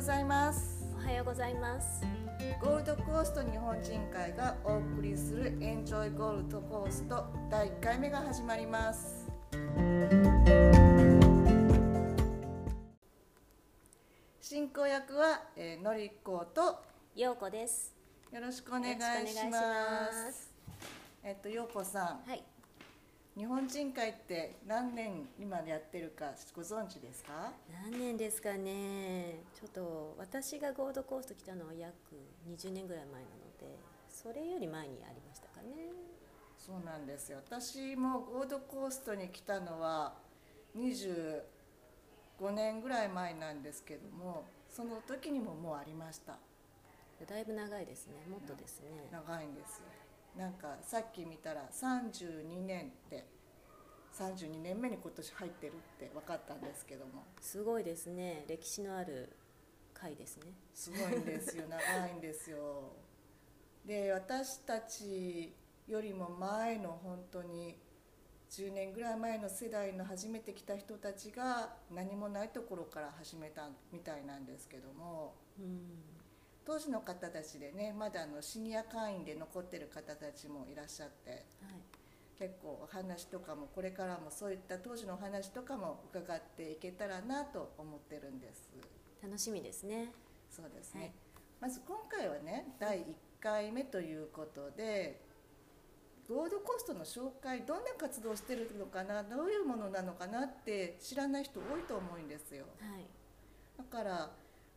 ございます。おはようございます。ゴールドコースト日本人会がお送りするエンジョイゴールドコースト第1回目が始まります。進行役は、えー、のりことようこです。よろしくお願いします。えっとようこさん。はい日本人会って何年今やってるかご存知ですか？何年ですかね。ちょっと私がゴールドコースト来たのは約20年ぐらい前なのでそれより前にありましたかね。そうなんですよ。私もゴールドコーストに来たのは25年ぐらい前なんですけどもその時にももうありました。だいぶ長いですね。もっとですね。長いんですよなんかさっき見たら32年って32年目に今年入ってるって分かったんですけども。すごいですね。歴史のある会ですね。すごいんですよ。長いんですよ。で私たちよりも前の本当に10年ぐらい前の世代の初めて来た人たちが何もないところから始めたみたいなんですけども、うん当時の方たちでねまだあのシニア会員で残ってる方たちもいらっしゃってはい。結構お話とかもこれからもそういった当時のお話とかも伺っていけたらなと思ってるんです。楽しみですね。そうですね、はい。まず今回はね第1回目ということでゴールドコーストの紹介どんな活動をしてるのかなどういうものなのかなって知らない人多いと思うんですよ。はい。だから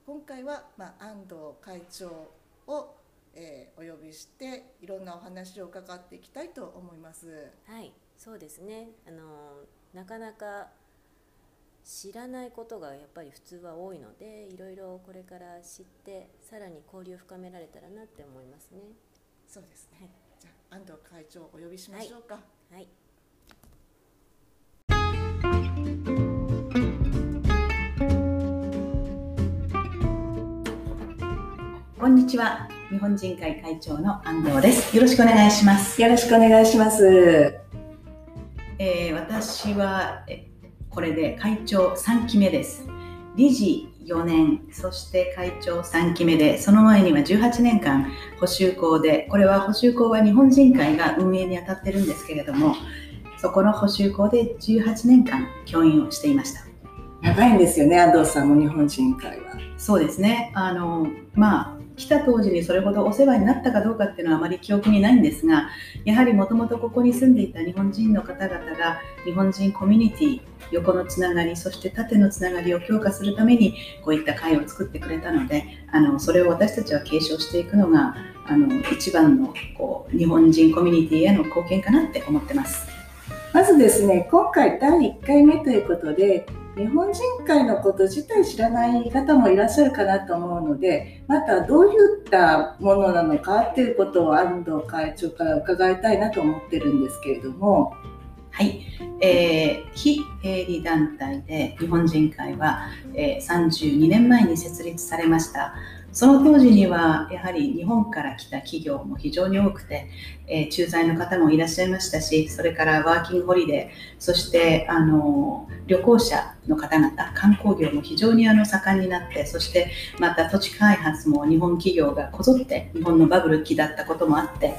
今回は、まあ、安藤会長を、えーお呼びしていろんなお話を伺っていきたいと思います。はいそうですねあのなかなか知らないことがやっぱり普通は多いのでいろいろこれから知ってさらに交流を深められたらなって思いますねそうですね。じゃあ安藤会長をお呼びしましょうか。はいこんにちは。日本人会会長の安藤です。よろしくお願いします。よろしくお願いします。えー私はえこれで会長3期目です。理事4年、そして会長3期目で、その前には18年間補修校で、これは補修校は日本人会が運営に当たってるんですけれども、そこの補修校で18年間教員をしていました。長いんですよね、安藤さんも日本人会は。そうですね。あの、まあ、来た当時にそれほどお世話になったかどうかっていうのはあまり記憶にないんですが、やはりもともとここに住んでいた日本人の方々が日本人コミュニティ、横のつながり、そして縦のつながりを強化するためにこういった会を作ってくれたので、あのそれを私たちは継承していくのがあの一番のこう日本人コミュニティへの貢献かなって思ってます。まずですね、今回第1回目ということで、日本人会のこと自体知らない方もいらっしゃるかなと思うので、またどういったものなのかっていうことを安藤会長から伺いたいなと思ってるんですけれども、はい、えー非営利団体で日本人会は、えー32年前に設立されました。その当時にはやはり日本から来た企業も非常に多くて、えー駐在の方もいらっしゃいましたし、それからワーキングホリデー、そしてあの旅行者の方々、観光業も非常にあの盛んになって、そしてまた土地開発も日本企業がこぞって日本のバブル期だったこともあって、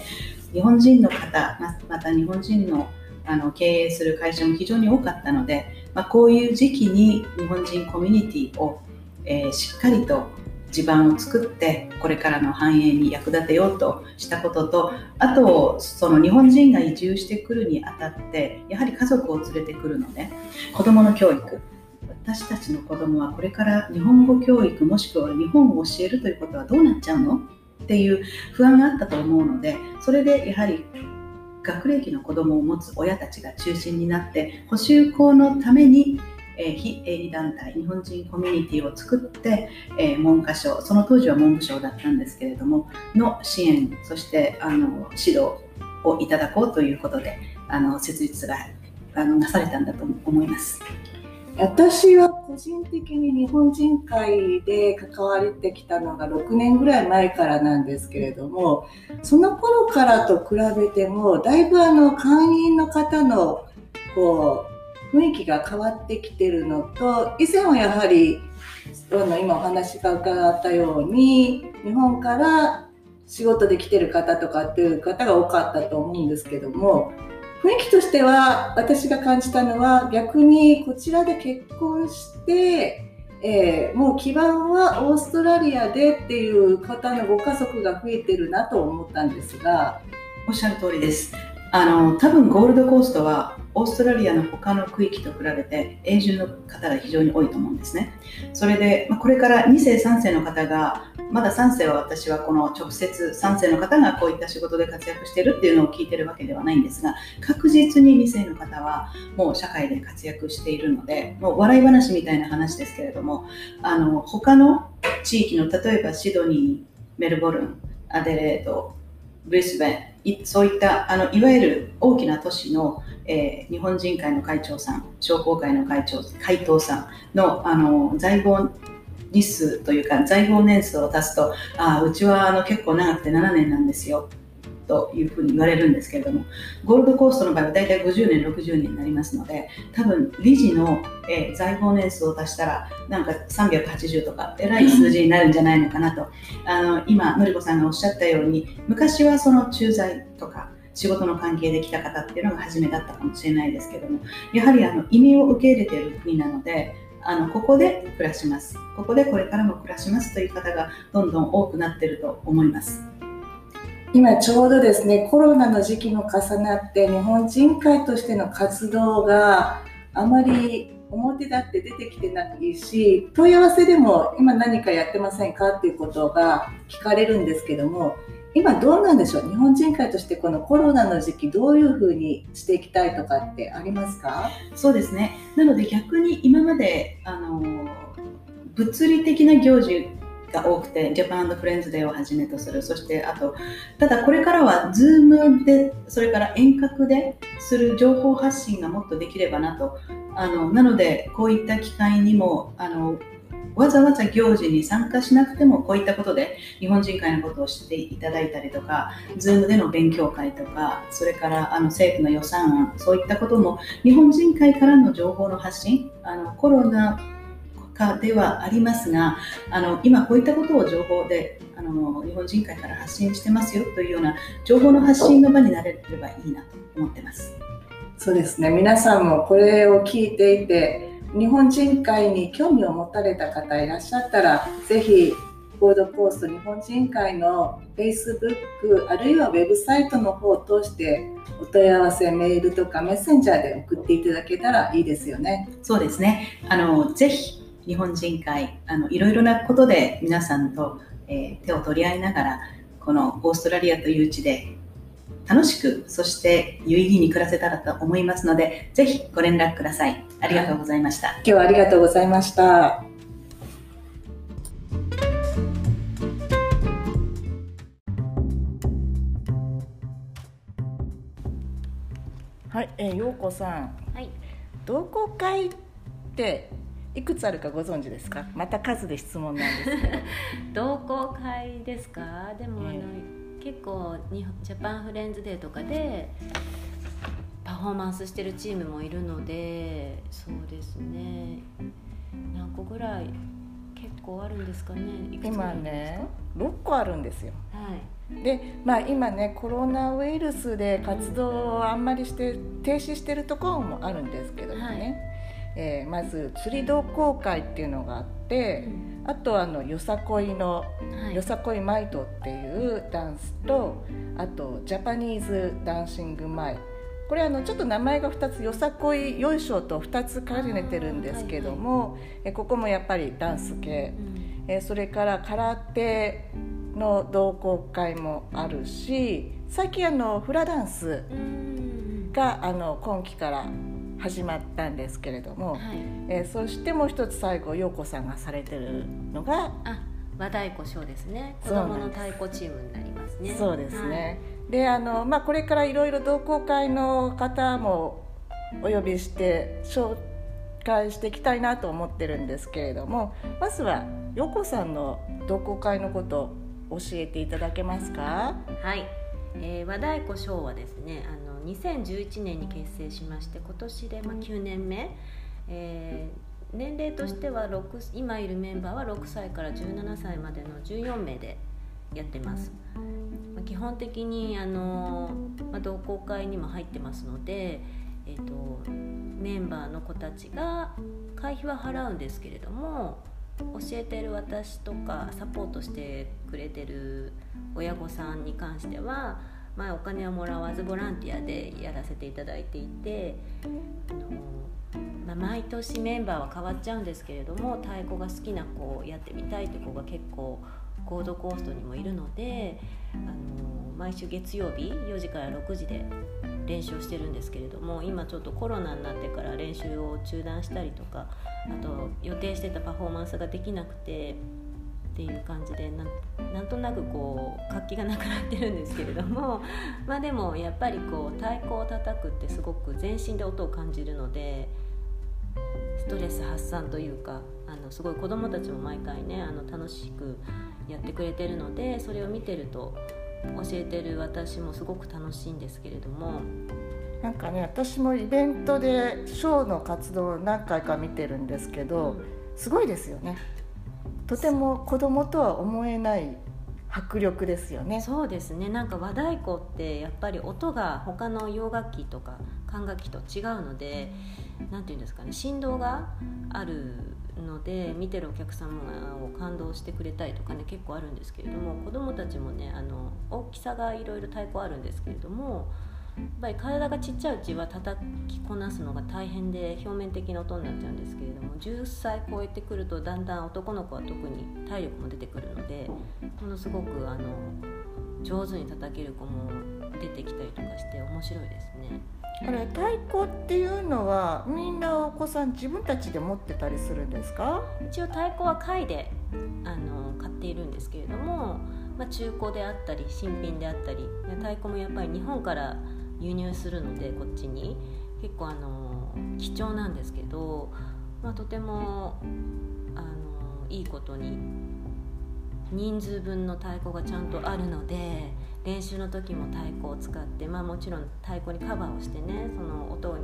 日本人の方、また日本人のあの経営する会社も非常に多かったので、まあ、こういう時期に日本人コミュニティを、えーしっかりと地盤を作ってこれからの繁栄に役立てようとしたこととあとその日本人が移住してくるにあたってやはり家族を連れてくるので子どもの教育。私たちの子どもはこれから日本語教育もしくは日本を教えるということはどうなっちゃうの？っていう不安があったと思うのでそれでやはり学歴の子どもを持つ親たちが中心になって補修校のために、えー非営利団体日本人コミュニティを作って、えー文科省その当時は文部省だったんですけれどもの支援そしてあの指導をいただこうということであの設立があのなされたんだと思います。私は個人的に日本人会で関わってきたのが6年ぐらい前からなんですけれどもその頃からと比べてもだいぶあの会員の方のこう雰囲気が変わってきてるのと以前はやはりあの今お話が伺ったように日本から仕事で来てる方とかっていう方が多かったと思うんですけども雰囲気としては私が感じたのは逆にこちらで結婚してえー、もう基盤はオーストラリアでっていう方のご家族が増えてるなと思ったんですが。おっしゃる通りです。あの多分ゴールドコーストはオーストラリアの他の区域と比べて永住の方が非常に多いと思うんですね。それで、ま、これから2世3世の方がまだ3世は私はこの直接3世の方がこういった仕事で活躍しているっていうのを聞いてるわけではないんですが確実に2世の方はもう社会で活躍しているのでもう笑い話みたいな話ですけれどもあの他の地域の例えばシドニーメルボルンアデレードブリスベンいそういったあのいわゆる大きな都市の、えー、日本人会の会長さん商工会の会長会頭さんのあの在郷日数というか在庫年数を足すとあうちはあの結構長くて7年なんですよ。というふうに言われるんですけれどもゴールドコーストの場合は大体50年60年になりますので多分理事の、えー、在庫年数を足したらなんか380とかえらい数字になるんじゃないのかなと。あの今のりこさんがおっしゃったように昔はその駐在とか仕事の関係で来た方っていうのが初めだったかもしれないですけどもやはりあの移民を受け入れている国なのであのここで暮らします。ここでこれからも暮らしますという方がどんどん多くなっていると思います。今ちょうどですねコロナの時期も重なって日本人会としての活動があまり表立って出てきてないし問い合わせでも今何かやってませんかっていうことが聞かれるんですけども今どうなんでしょう？日本人会としてこのコロナの時期どういうふうにしていきたいとかってありますか？そうですね。なので逆に今まであの物理的な行事が多くてジャパンフレンズデーをはじめとする。そしてあとただこれからは Zoom でそれから遠隔でする情報発信がもっとできればなと。あのなのでこういった機会にもあのわざわざ行事に参加しなくてもこういったことで日本人会のことを知っていただいたりとか Zoom での勉強会とかそれからあの政府の予算案そういったことも日本人会からの情報の発信あのコロナ禍ではありますがあの今こういったことを情報であの日本人会から発信してますよというような情報の発信の場になれればいいなと思ってます。そうですね皆さんもこれを聞いていて日本人会に興味を持たれた方いらっしゃったらぜひゴールドコースト日本人会の Facebook あるいはウェブサイトの方を通してお問い合わせメールとかメッセンジャーで送っていただけたらいいですよね。そうですねあのぜひ日本人会あのいろいろなことで皆さんと、えー、手を取り合いながらこのオーストラリアという地で楽しくそして有意義に暮らせたらと思いますのでぜひご連絡ください。ありがとうございました。今日はありがとうございました。はい、えー、陽子さん、はい、同好会っていくつあるかご存知ですか？また数で質問なんですけど。同好会ですか？でも、あの結構ジャパンフレンズデーとかでパフォーマンスしてるチームもいるのでそうですね。何個ぐらい結構あるんですかね？今ね6個あるんですよ。はい。でまあ、今ねコロナウイルスで活動をあんまりして停止してるところもあるんですけどもね、はい、えー、まず釣り同好会っていうのがあって、うん。あとあのよさこいの、はい、よさこいマイトっていうダンスとあと Japanese dancing 舞これあのちょっと名前が2つよさこいよいしょと2つ重ねてるんですけども、はい。はい、えここもやっぱりダンス系、うん、えそれから空手の同好会もあるし最近あのフラダンスがあの今期から始まったんですけれども、はい、えー、そしてもう一つ最後陽子さんがされてるのがあ和太鼓ショーですね。子供の太鼓チームになりますね。そうですね、はい、であの、まあ、これからいろいろ同好会の方もお呼びして紹介していきたいなと思ってるんですけれどもまずは陽子さんの同好会のこと教えていただけますか？はい、えー、和太鼓ショーはですねあの2011年に結成しまして今年でま9年目、えー、年齢としては6今いるメンバーは6歳から17歳までの14名でやってます。ま、基本的にあの、ま、同好会にも入ってますので、えーと、メンバーの子たちが会費は払うんですけれども教えてる私とかサポートしてくれてる親御さんに関しては、まあ、お金はもらわずボランティアでやらせていただいていて、まあ、毎年メンバーは変わっちゃうんですけれども太鼓が好きな子をやってみたいって子が結構コードコーストにもいるのであの毎週月曜日4時から6時で練習をしてるんですけれども今ちょっとコロナになってから練習を中断したりとかあと予定してたパフォーマンスができなくてっていう感じでなんとなくこう活気がなくなってるんですけれども まあでもやっぱりこう太鼓を叩くってすごく全身で音を感じるのでストレス発散というかあのすごい子どもたちも毎回ねあの楽しくやってくれてるのでそれを見てると教えてる私もすごく楽しいんですけれども。なんかね私もイベントでショーの活動を何回か見てるんですけど、うん、すごいですよねとても子供とは思えない迫力ですよね。そうですね。なんか和太鼓ってやっぱり音が他の洋楽器とか管楽器と違うので何て言うんですかね。振動があるので見てるお客様を感動してくれたりとかね結構あるんですけれども子どもたちもねあの大きさがいろいろ太鼓あるんですけれどもぱり体がちっちゃいうちは叩きこなすのが大変で表面的な音になっちゃうんですけれども10歳超えてくるとだんだん男の子は特に体力も出てくるのでものすごくあの上手に叩ける子も出てきたりとかして面白いですね。あれ太鼓っていうのはみんなお子さん自分たちで持ってたりするんですか？一応太鼓は貝であの買っているんですけれども、まあ、中古であったり新品であったり太鼓もやっぱり日本から輸入するのでこっちに。結構あの貴重なんですけど、まあ、とてもあのいいことに人数分の太鼓がちゃんとあるので練習の時も太鼓を使って、まあ、もちろん太鼓にカバーをしてねその音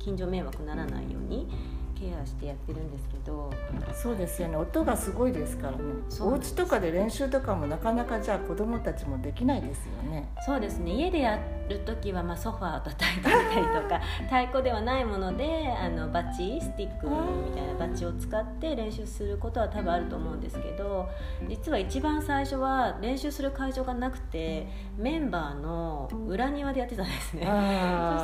近所迷惑ならないようにケアしてやってるんですけど。そうですよね。音がすごいですからね。お家とかで練習とかもなかなかじゃあ子供たちもできないですよね。そうですね。家でやる時はまあソファーを叩いてみたりとか 太鼓ではないものであのバッチスティックみたいなバッチを使って練習することは多分あると思うんですけど実は一番最初は練習する会場がなくてメンバーの裏庭でやってたんですね。そし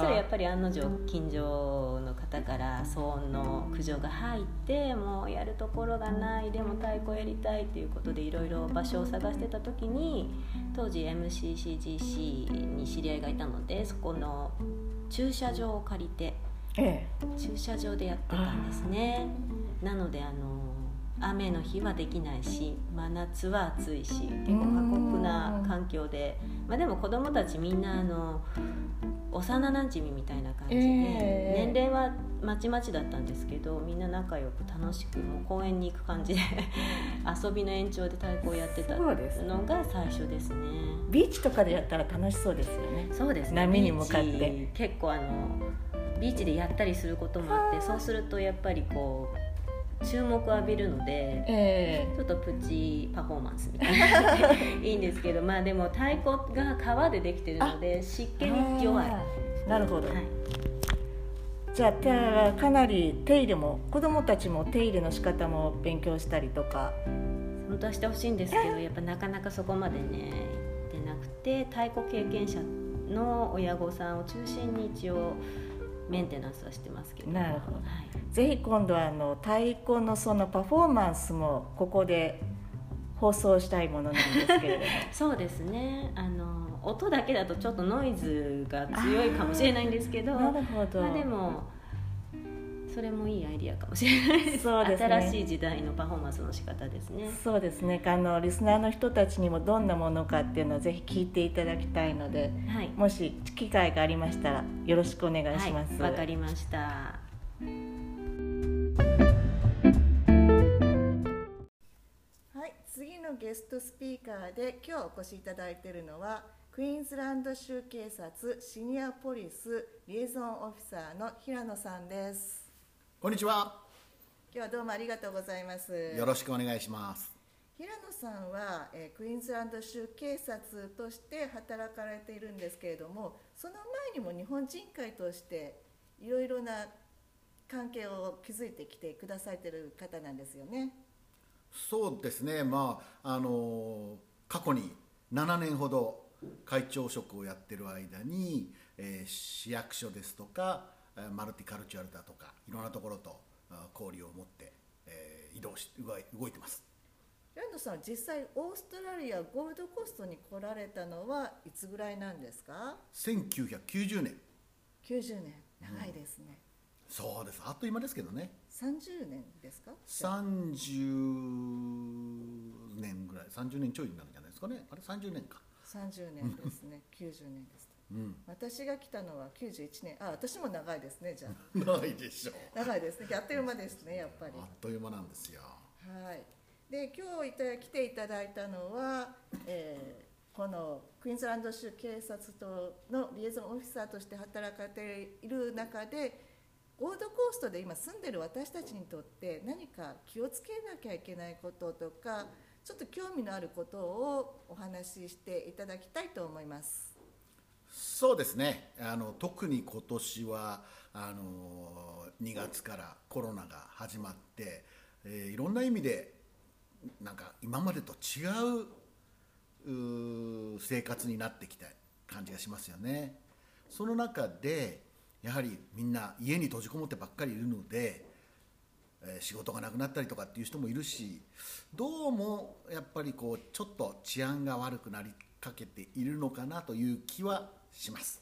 たらやっぱり案の定近所の方から騒音の苦情が入ってもうやるところがないでも太鼓やりたいっていうことでいろいろ場所を探してた時に当時 MCCGC に知り合いがいたのでそこの駐車場を借りて、ええ、駐車場でやってたんですね。なのであの雨の日はできないし真夏は暑いし結構過酷な環境で、まあ、でも子供たちみんなあの幼なじみみたいな感じで、えー、年齢はまちまちだったんですけどみんな仲良く楽しくもう公園に行く感じで 遊びの延長で太鼓をやってたのが最初ですね。ビーチとかでやったら楽しそうですよね。そうですね。波に向かって。結構あのビーチでやったりすることもあってそうするとやっぱりこう注目を浴びるので、えー、ちょっとプチパフォーマンスみたいないいんですけどまあでも太鼓が革でできてるので湿気に弱い。なるほど、はい、じゃあかなり手入れも子どもたちも手入れの仕方も勉強したりとか。本当はしてほしいんですけどやっぱなかなかそこまでね行ってなくて太鼓経験者の親御さんを中心に一応メンテナンスはしてますけど。なるほど、はい、ぜひ今度はあの太鼓のそのパフォーマンスもここで放送したいものなんですけれども。そうですね。あの音だけだとちょっとノイズが強いかもしれないんですけどなるほど、まあ、でもそれもいいアイディアかもしれないです。そうです、ね、新しい時代のパフォーマンスの仕方ですね。そうですね。あのリスナーの人たちにもどんなものかっていうのをぜひ聞いていただきたいので、はい、もし機会がありましたらよろしくお願いします。わ、はい、かりました。はい次のゲストスピーカーで今日お越しいただいているのはクイーンズランド州警察シニアポリスリエゾンオフィサーの平野さんですこんにちは。今日はどうもありがとうございますよろしくお願いします。平野さんは、えークイーンズランド州警察として働かれているんですけれどもその前にも日本人会としていろいろな関係を築いてきてくださっている方なんですよねそうですね。まああの過去に7年ほど会長職をやってる間に、えー市役所ですとかえーマルティカルチャルだとかいろんなところとあ交流を持って、えー移動し動い動いてます。平野さんは実際オーストラリアゴールドコーストに来られたのはいつぐらいなんですか？1990年。90年長いですね、そうです。あっという間ですけどね。30年ですか？30年ぐらい、30年ちょいになるんじゃないですかね。あれ？30年か。30年ですね。90年です。うん。私が来たのは91年。あ私も長いですねじゃないでしょう。あ長いですね。あっという間ですねやっぱり。あっという間なんですよ。はい。で今日いた来ていただいたのは、えーこのクイーンズランド州警察とのリエゾンオフィサーとして働かれている中でゴールドコーストで今住んでる私たちにとって何か気をつけなきゃいけないこととかちょっと興味のあることをお話ししていただきたいと思います。そうですねあの特に今年はあの2月からコロナが始まって、えーいろんな意味でなんか今までと違う生活になってきた感じがしますよねその中でやはりみんな家に閉じこもってばっかりいるので、えー仕事がなくなったりとかっていう人もいるしどうもやっぱりこうちょっと治安が悪くなりかけているのかなという気はします。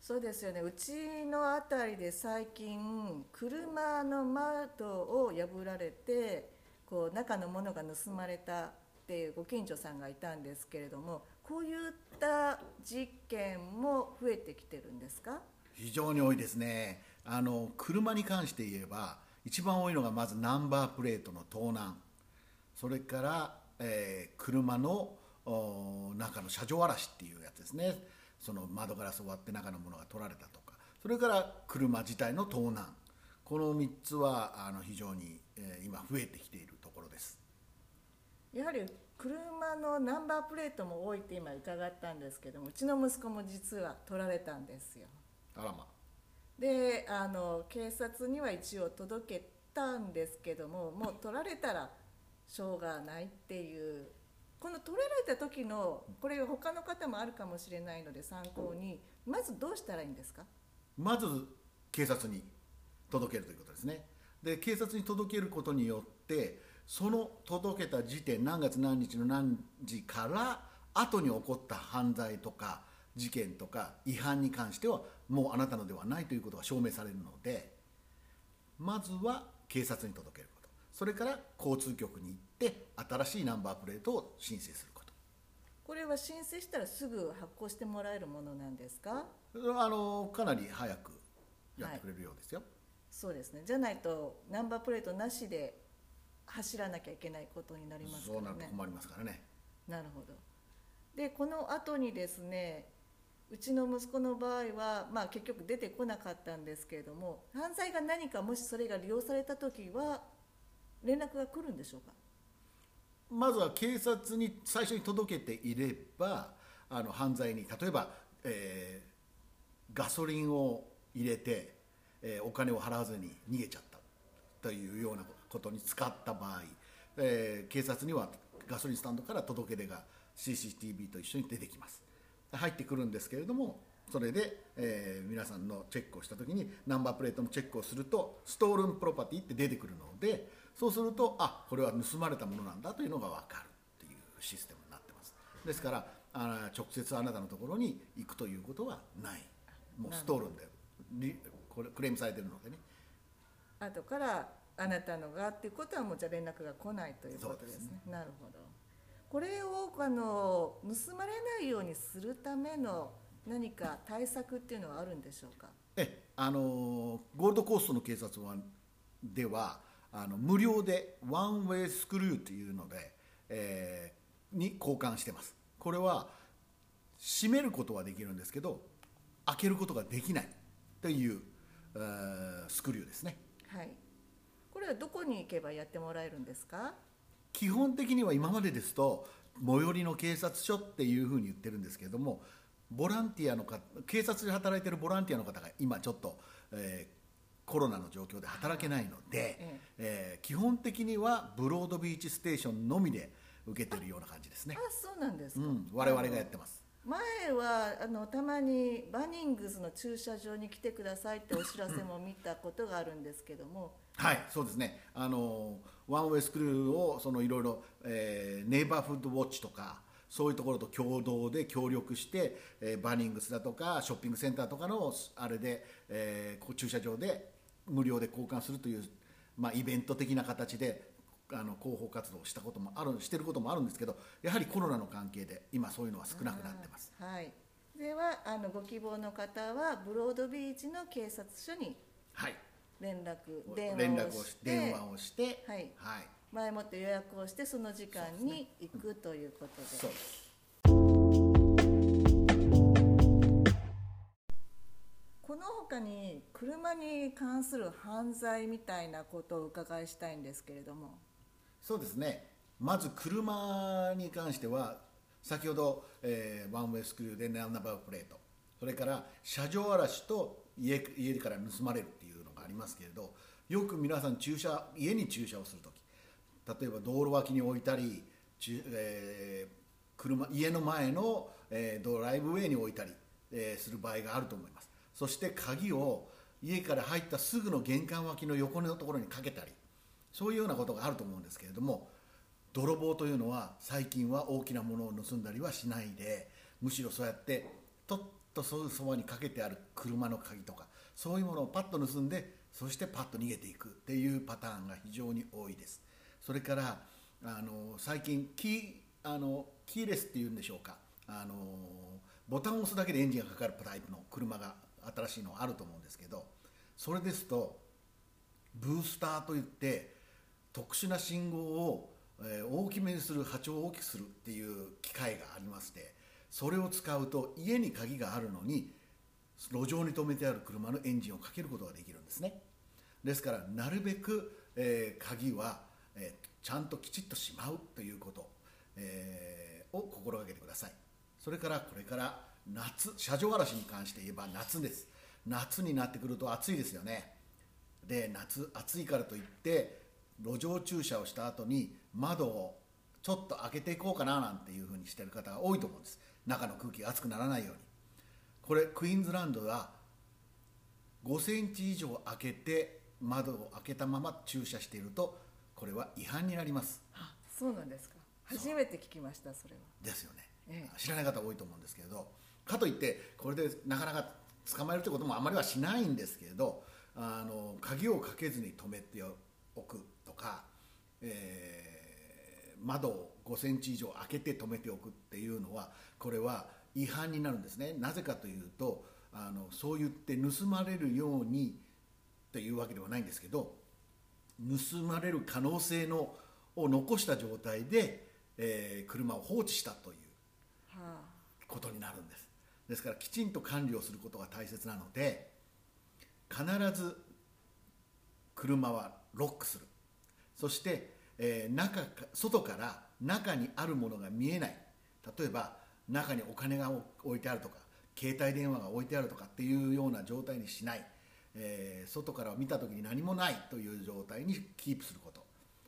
そうですよね。うちの辺りで最近車の窓を破られてこう中のものが盗まれたっていうご近所さんがいたんですけれどもこういった事件も増えてきてるんですか？非常に多いですね。あの車に関して言えば一番多いのがまずナンバープレートの盗難。それから、えー車の中の車上荒らしっていうやつですね。その窓ガラスを割って中のものが取られたとか。それから車自体の盗難。この3つはあの非常に、えー今増えてきているところです。やはり車のナンバープレートも多いって今伺ったんですけどもうちの息子も実は取られたんですよ。あらまであの警察には一応届けたんですけどももう取られたらしょうがないっていう。この取られた時のこれ他の方もあるかもしれないので参考にまずどうしたらいいんですか？まず警察に届けるということですね。で警察に届けることによってその届けた時点何月何日の何時から後に起こった犯罪とか事件とか違反に関してはもうあなたのではないということが証明されるのでまずは警察に届けること。それから交通局に行って新しいナンバープレートを申請すること。これは申請したらすぐ発行してもらえるものなんですか？あのかなり早くやってくれるようですよ、そうですね。じゃないとナンバープレートなしで走らなきゃいけないことになりますかそうならねると困りますからね。なるほど。でこの後にですねうちの息子の場合は、まあ、結局出てこなかったんですけれども犯罪が何かもしそれが利用された時は連絡が来るんでしょうか？まずは警察に最初に届けていればあの犯罪に例えば、えーガソリンを入れて、えーお金を払わずに逃げちゃった。というようなことに使った場合、えー警察にはガソリンスタンドから届け出が CCTV と一緒に出てきます。入ってくるんですけれどもそれで、えー皆さんのチェックをした時にナンバープレートのチェックをするとストールンプロパティって出てくるのでそうするとあこれは盗まれたものなんだというのが分かるっていうシステムになってます。ですからあ直接あなたのところに行くということはない。もうストールンでリこれクレームされてるのでね。後からあなたのがっていうことはもうじゃあ連絡が来ないということですね。なるほどこれをあの盗まれないようにするための何か対策っていうのはあるんでしょうか？えあのゴールドコーストの警察はではあの無料でワンウェイスクリューというので、えーに交換してます。これは閉めることはできるんですけど開けることができない。というえースクリューですね。はい。これはどこに行けばやってもらえるんですか？基本的には今までですと最寄りの警察署っていうふうに言ってるんですけれどもボランティアの方警察で働いてるボランティアの方が今ちょっと、えーコロナの状況で働けないので、ええ。ー基本的にはブロードビーチステーションのみで受けてるような感じですね。あ、そうなんですか、うん、我々がやってます。前はあのたまにバニングズの駐車場に来てくださいってお知らせも見たことがあるんですけども。はいそうですね。あのワンウェイスクーをそのいろいろえーネイバーフードウォッチとかそういうところと共同で協力して、えーバニングスだとかショッピングセンターとかのあれで、えー駐車場で無料で交換するという、まあ、イベント的な形であの広報活動をしたこともあるしてることもあるんですけどやはりコロナの関係で今そういうのは少なくなってます。はい。ではあのご希望の方はブロードビーチの警察署に。はい連絡電話をして電話をしてはい。はい、前もって予約をしてその時間に行くということで。そうです。この他に車に関する犯罪みたいなことをお伺いしたいんですけれども。そうですね。まず車に関しては先ほど、えーワンウェイスクリューでナンバープレート。それから車上荒らしと家家から盗まれるありますけれどよく皆さん駐車家に駐車をするとき例えば道路脇に置いたり、えー車家の前の、えードライブウェイに置いたり、えーする場合があると思います。そして鍵を家から入ったすぐの玄関脇の横のところにかけたりそういうようなことがあると思うんですけれども泥棒というのは最近は大きなものを盗んだりはしないでむしろそうやってとっとそばにかけてある車の鍵とかそういうものをパッと盗んでそしてパッと逃げていくっていうパターンが非常に多いです。それからあの最近キーあのキーレスっていうんでしょうか。あのボタンを押すだけでエンジンがかかるタイプの車が新しいのあると思うんですけどそれですとブースターといって特殊な信号を、大きめにする波長を大きくするっていう機械がありましてそれを使うと家に鍵があるのに路上に止めてある車のエンジンをかけることができるんですね。ですからなるべく、えー鍵は、えーちゃんときちっとしまうということ、えーを心がけてください。それからこれから夏車上荒らしに関して言えば夏です。夏になってくると暑いですよね。で夏暑いからといって路上駐車をした後に窓をちょっと開けていこうかななんていうふうにしてる方が多いと思うんです。中の空気が熱くならないように。これクイーンズランドは5センチ以上開けて窓を開けたまま駐車しているとこれは違反になります。あそうなんですか。初めて聞きましたそれは。ですよね、ええ。知らない方多いと思うんですけれど。かといってこれでなかなか捕まえるということもあまりはしないんですけれどあの鍵をかけずに止めておくとか、えー窓を5センチ以上開けて止めておくっていうのはこれは違反になるんですね。なぜかというとあのそう言って盗まれるようにというわけではないんですけど盗まれる可能性のを残した状態で、えー車を放置したというはことになるんです。ですからきちんと管理をすることが大切なので必ず車はロックする。そして、えー中か外から中にあるものが見えない。例えば中にお金が置いてあるとか携帯電話が置いてあるとかっていうような状態にしない、えー外から見た時に何もないという状態にキープすること。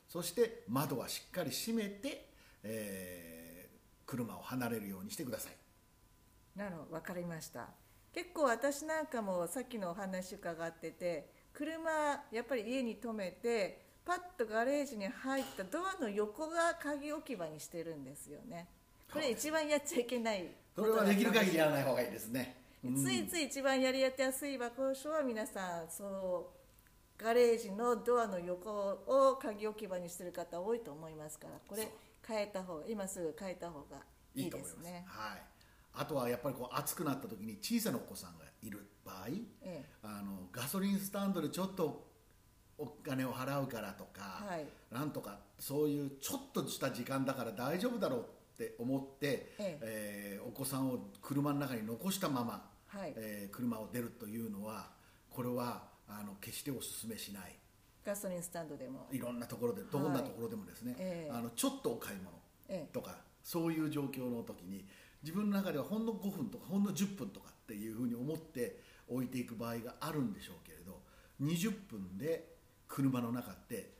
そして窓はしっかり閉めて、えー車を離れるようにしてください。なるほど分かりました。結構私なんかもさっきのお話伺ってて車やっぱり家に止めてパッとガレージに入ったドアの横が鍵置き場にしてるんですよね。これ一番やっちゃいけないそれはできる限りやらない方がいいですね、うん。ついつい一番やりやすい場所は皆さんそのガレージのドアの横を鍵置き場にしてる方多いと思いますからこれ変えた方が今すぐ変えた方がいいいいと思います。ですねはい、あとはやっぱりこう暑くなった時に小さなお子さんがいる場合、えあのガソリンスタンドでちょっとお金を払うからとか、はい。なんとかそういうちょっとした時間だから大丈夫だろうっって思って、ええ。ーお子さんを車の中に残したまま、はい。えー車を出るというのはこれはあの決してお勧めしない。ガソリンスタンドでも。いろんなところでどんなところでもですね、ええ。あのちょっとお買い物ええ。とかそういう状況の時に自分の中ではほんの5分とかほんの10分とかっていうふうに思って置いていく場合があるんでしょうけれど20分で車の中って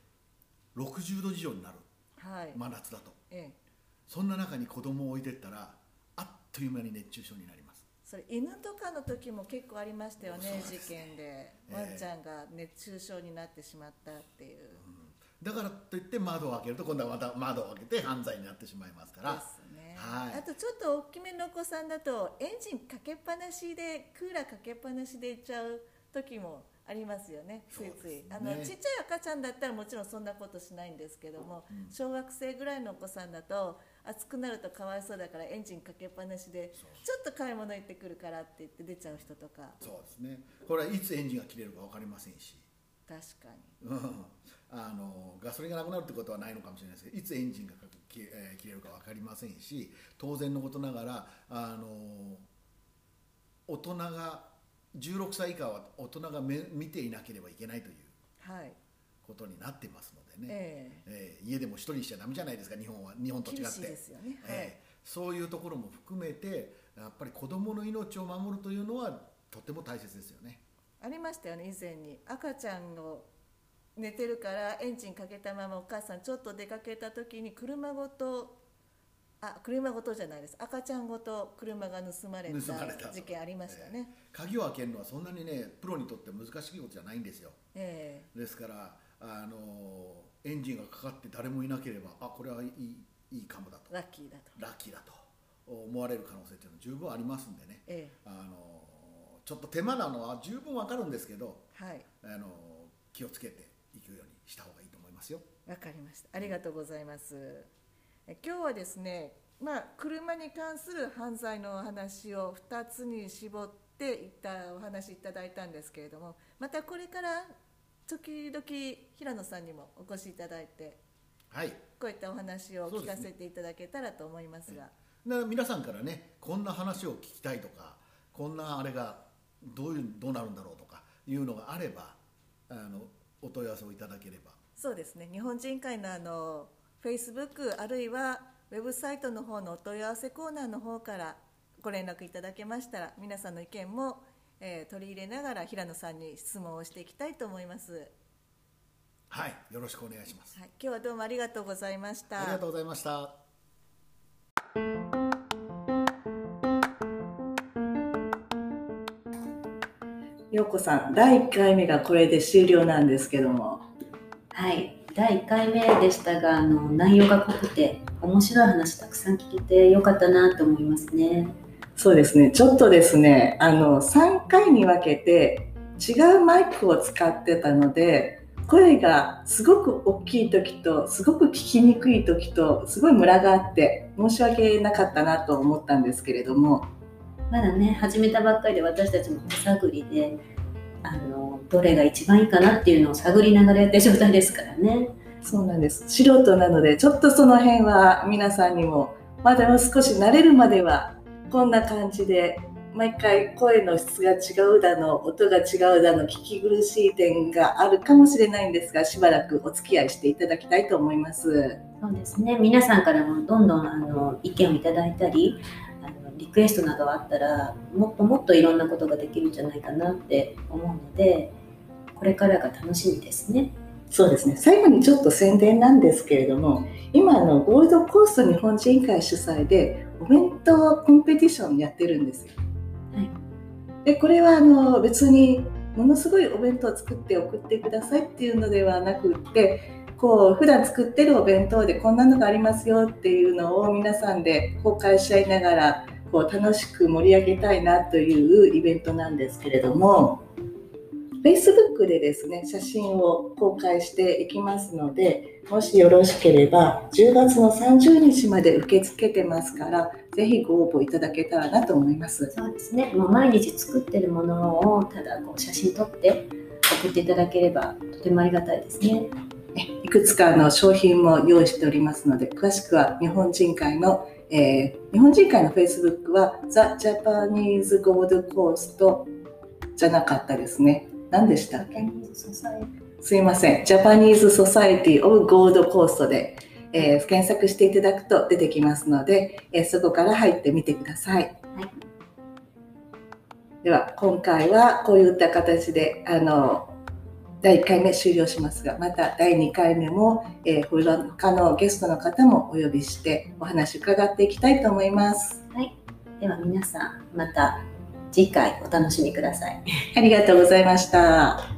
60度以上になる。はい、真夏だと。ええそんな中に子供を置いてったらあっという間に熱中症になります。それ犬とかの時も結構ありましたよねそうです事件で、ええ。ワンちゃんが熱中症になってしまったっていう、だからといって窓を開けると今度はまた窓を開けて犯罪になってしまいますから。ね、はい。あとちょっと大きめのお子さんだとエンジンかけっぱなしでクーラーかけっぱなしで行っちゃう時もありますよねついつい、ね。あのちっちゃい赤ちゃんだったらもちろんそんなことしないんですけども、小学生ぐらいのお子さんだと暑くなるとかわいそうだからエンジンかけっぱなしでちょっと買い物行ってくるからって言って出ちゃう人とか。そうですね。これはいつエンジンが切れるか分かりませんし。確かに。う んあのガソリンがなくなるってことはないのかもしれないですけどいつエンジンが切れるか分かりませんし当然のことながらあの大人が16歳以下は大人がめ見ていなければいけないという。はいことになってますのでね、ええ。ー家でも一人にしちゃダメじゃないですか日本は。日本と違って。そういうところも含めてやっぱり子どもの命を守るというのはとても大切ですよね。ありましたよね以前に。赤ちゃんを寝てるからエンジンかけたままお母さんちょっと出かけた時に車ごとあ車ごとじゃないです。赤ちゃんごと車が盗まれたた。事件ありましたね、えー鍵を開けるのはそんなにねプロにとって難しいことじゃないんですよ。え。ですからあのエンジンがかかって誰もいなければあこれはいいいいかもだと。えラッキーだと。ラッキーだと。思われる可能性っていうのは十分ありますんでね。えあのちょっと手間なのは十分わかるんですけどえはい。あの気をつけていくようにした方がいいと思いますよ。わかりました。ありがとうございます。え今日はですねまあ車に関する犯罪のお話を2つに絞っていったお話いただいたんですけれどもまたこれから時々平野さんにもお越しいただいてはい。こういったお話を聞かせていただけたらと思いますが。な皆さんからねこんな話を聞きたいとかこんなあれがどういうどうなるんだろうとかいうのがあればあのお問い合わせをいただければ。そうですね。日本人会のあの Facebook あるいはウェブサイトの方のお問い合わせコーナーの方からご連絡いただけましたら皆さんの意見も、えー取り入れながら平野さんに質問をしていきたいと思います、はいよろしくお願いします、はい、今日はどうもありがとうございました。ありがとうございました。ようこさん、第1回目がこれで終了なんですけども、はい、第1回目でしたがあの内容が濃くて面白い話たくさん聞けてよかったなと思いますね。そうですね、ちょっとですね、あの3回に分けて違うマイクを使ってたので、声がすごく大きい時とすごく聞きにくい時とすごいムラがあって申し訳なかったなと思ったんですけれども、まだね始めたばっかりで私たちも手探りであのどれが一番いいかなっていうのを探りながらやってる状態ですからね。そうなんです。素人なのでちょっとその辺は皆さんにもまだ少し慣れるまではこんな感じで毎回声の質が違うだの音が違うだの聞き苦しい点があるかもしれないんですがしばらくお付き合いしていただきたいと思います。そうですね皆さんからもどんどんあの意見をいただいたりあのリクエストなどあったらもっともっといろんなことができるんじゃないかなって思うのでこれからが楽しみですね。そうですね。最後にちょっと宣伝なんですけれども、今あのゴールドコースト日本人会主催でお弁当コンペティションやってるんですよ。はいでこれはあの別にものすごいお弁当を作って送ってくださいっていうのではなくって、こう普段作ってるお弁当でこんなのがありますよっていうのを皆さんで公開し合いながらこう楽しく盛り上げたいなというイベントなんですけれども。Facebook でですね、写真を公開していきますので、もしよろしければ、10月の30日まで受け付けてますから、ぜひご応募いただけたらなと思います。そうですねもう毎日作ってるものをただこう写真撮って送っていただければとてもありがたいですね。ねいくつかの商品も用意しておりますので、詳しくは日本人会のえー日本人会の Facebook は The Japanese Gold Coast じゃなかったですね。何でしたすいません。Japanese Society of Gold Coast で、えー検索していただくと出てきますので、えーそこから入ってみてください。はいでは、今回はこういった形で、あの、第1回目終了しますが、また第2回目も、えー、他のゲストの方もお呼びしてお話伺っていきたいと思います。では皆さんまた次回お楽しみください。ありがとうございました。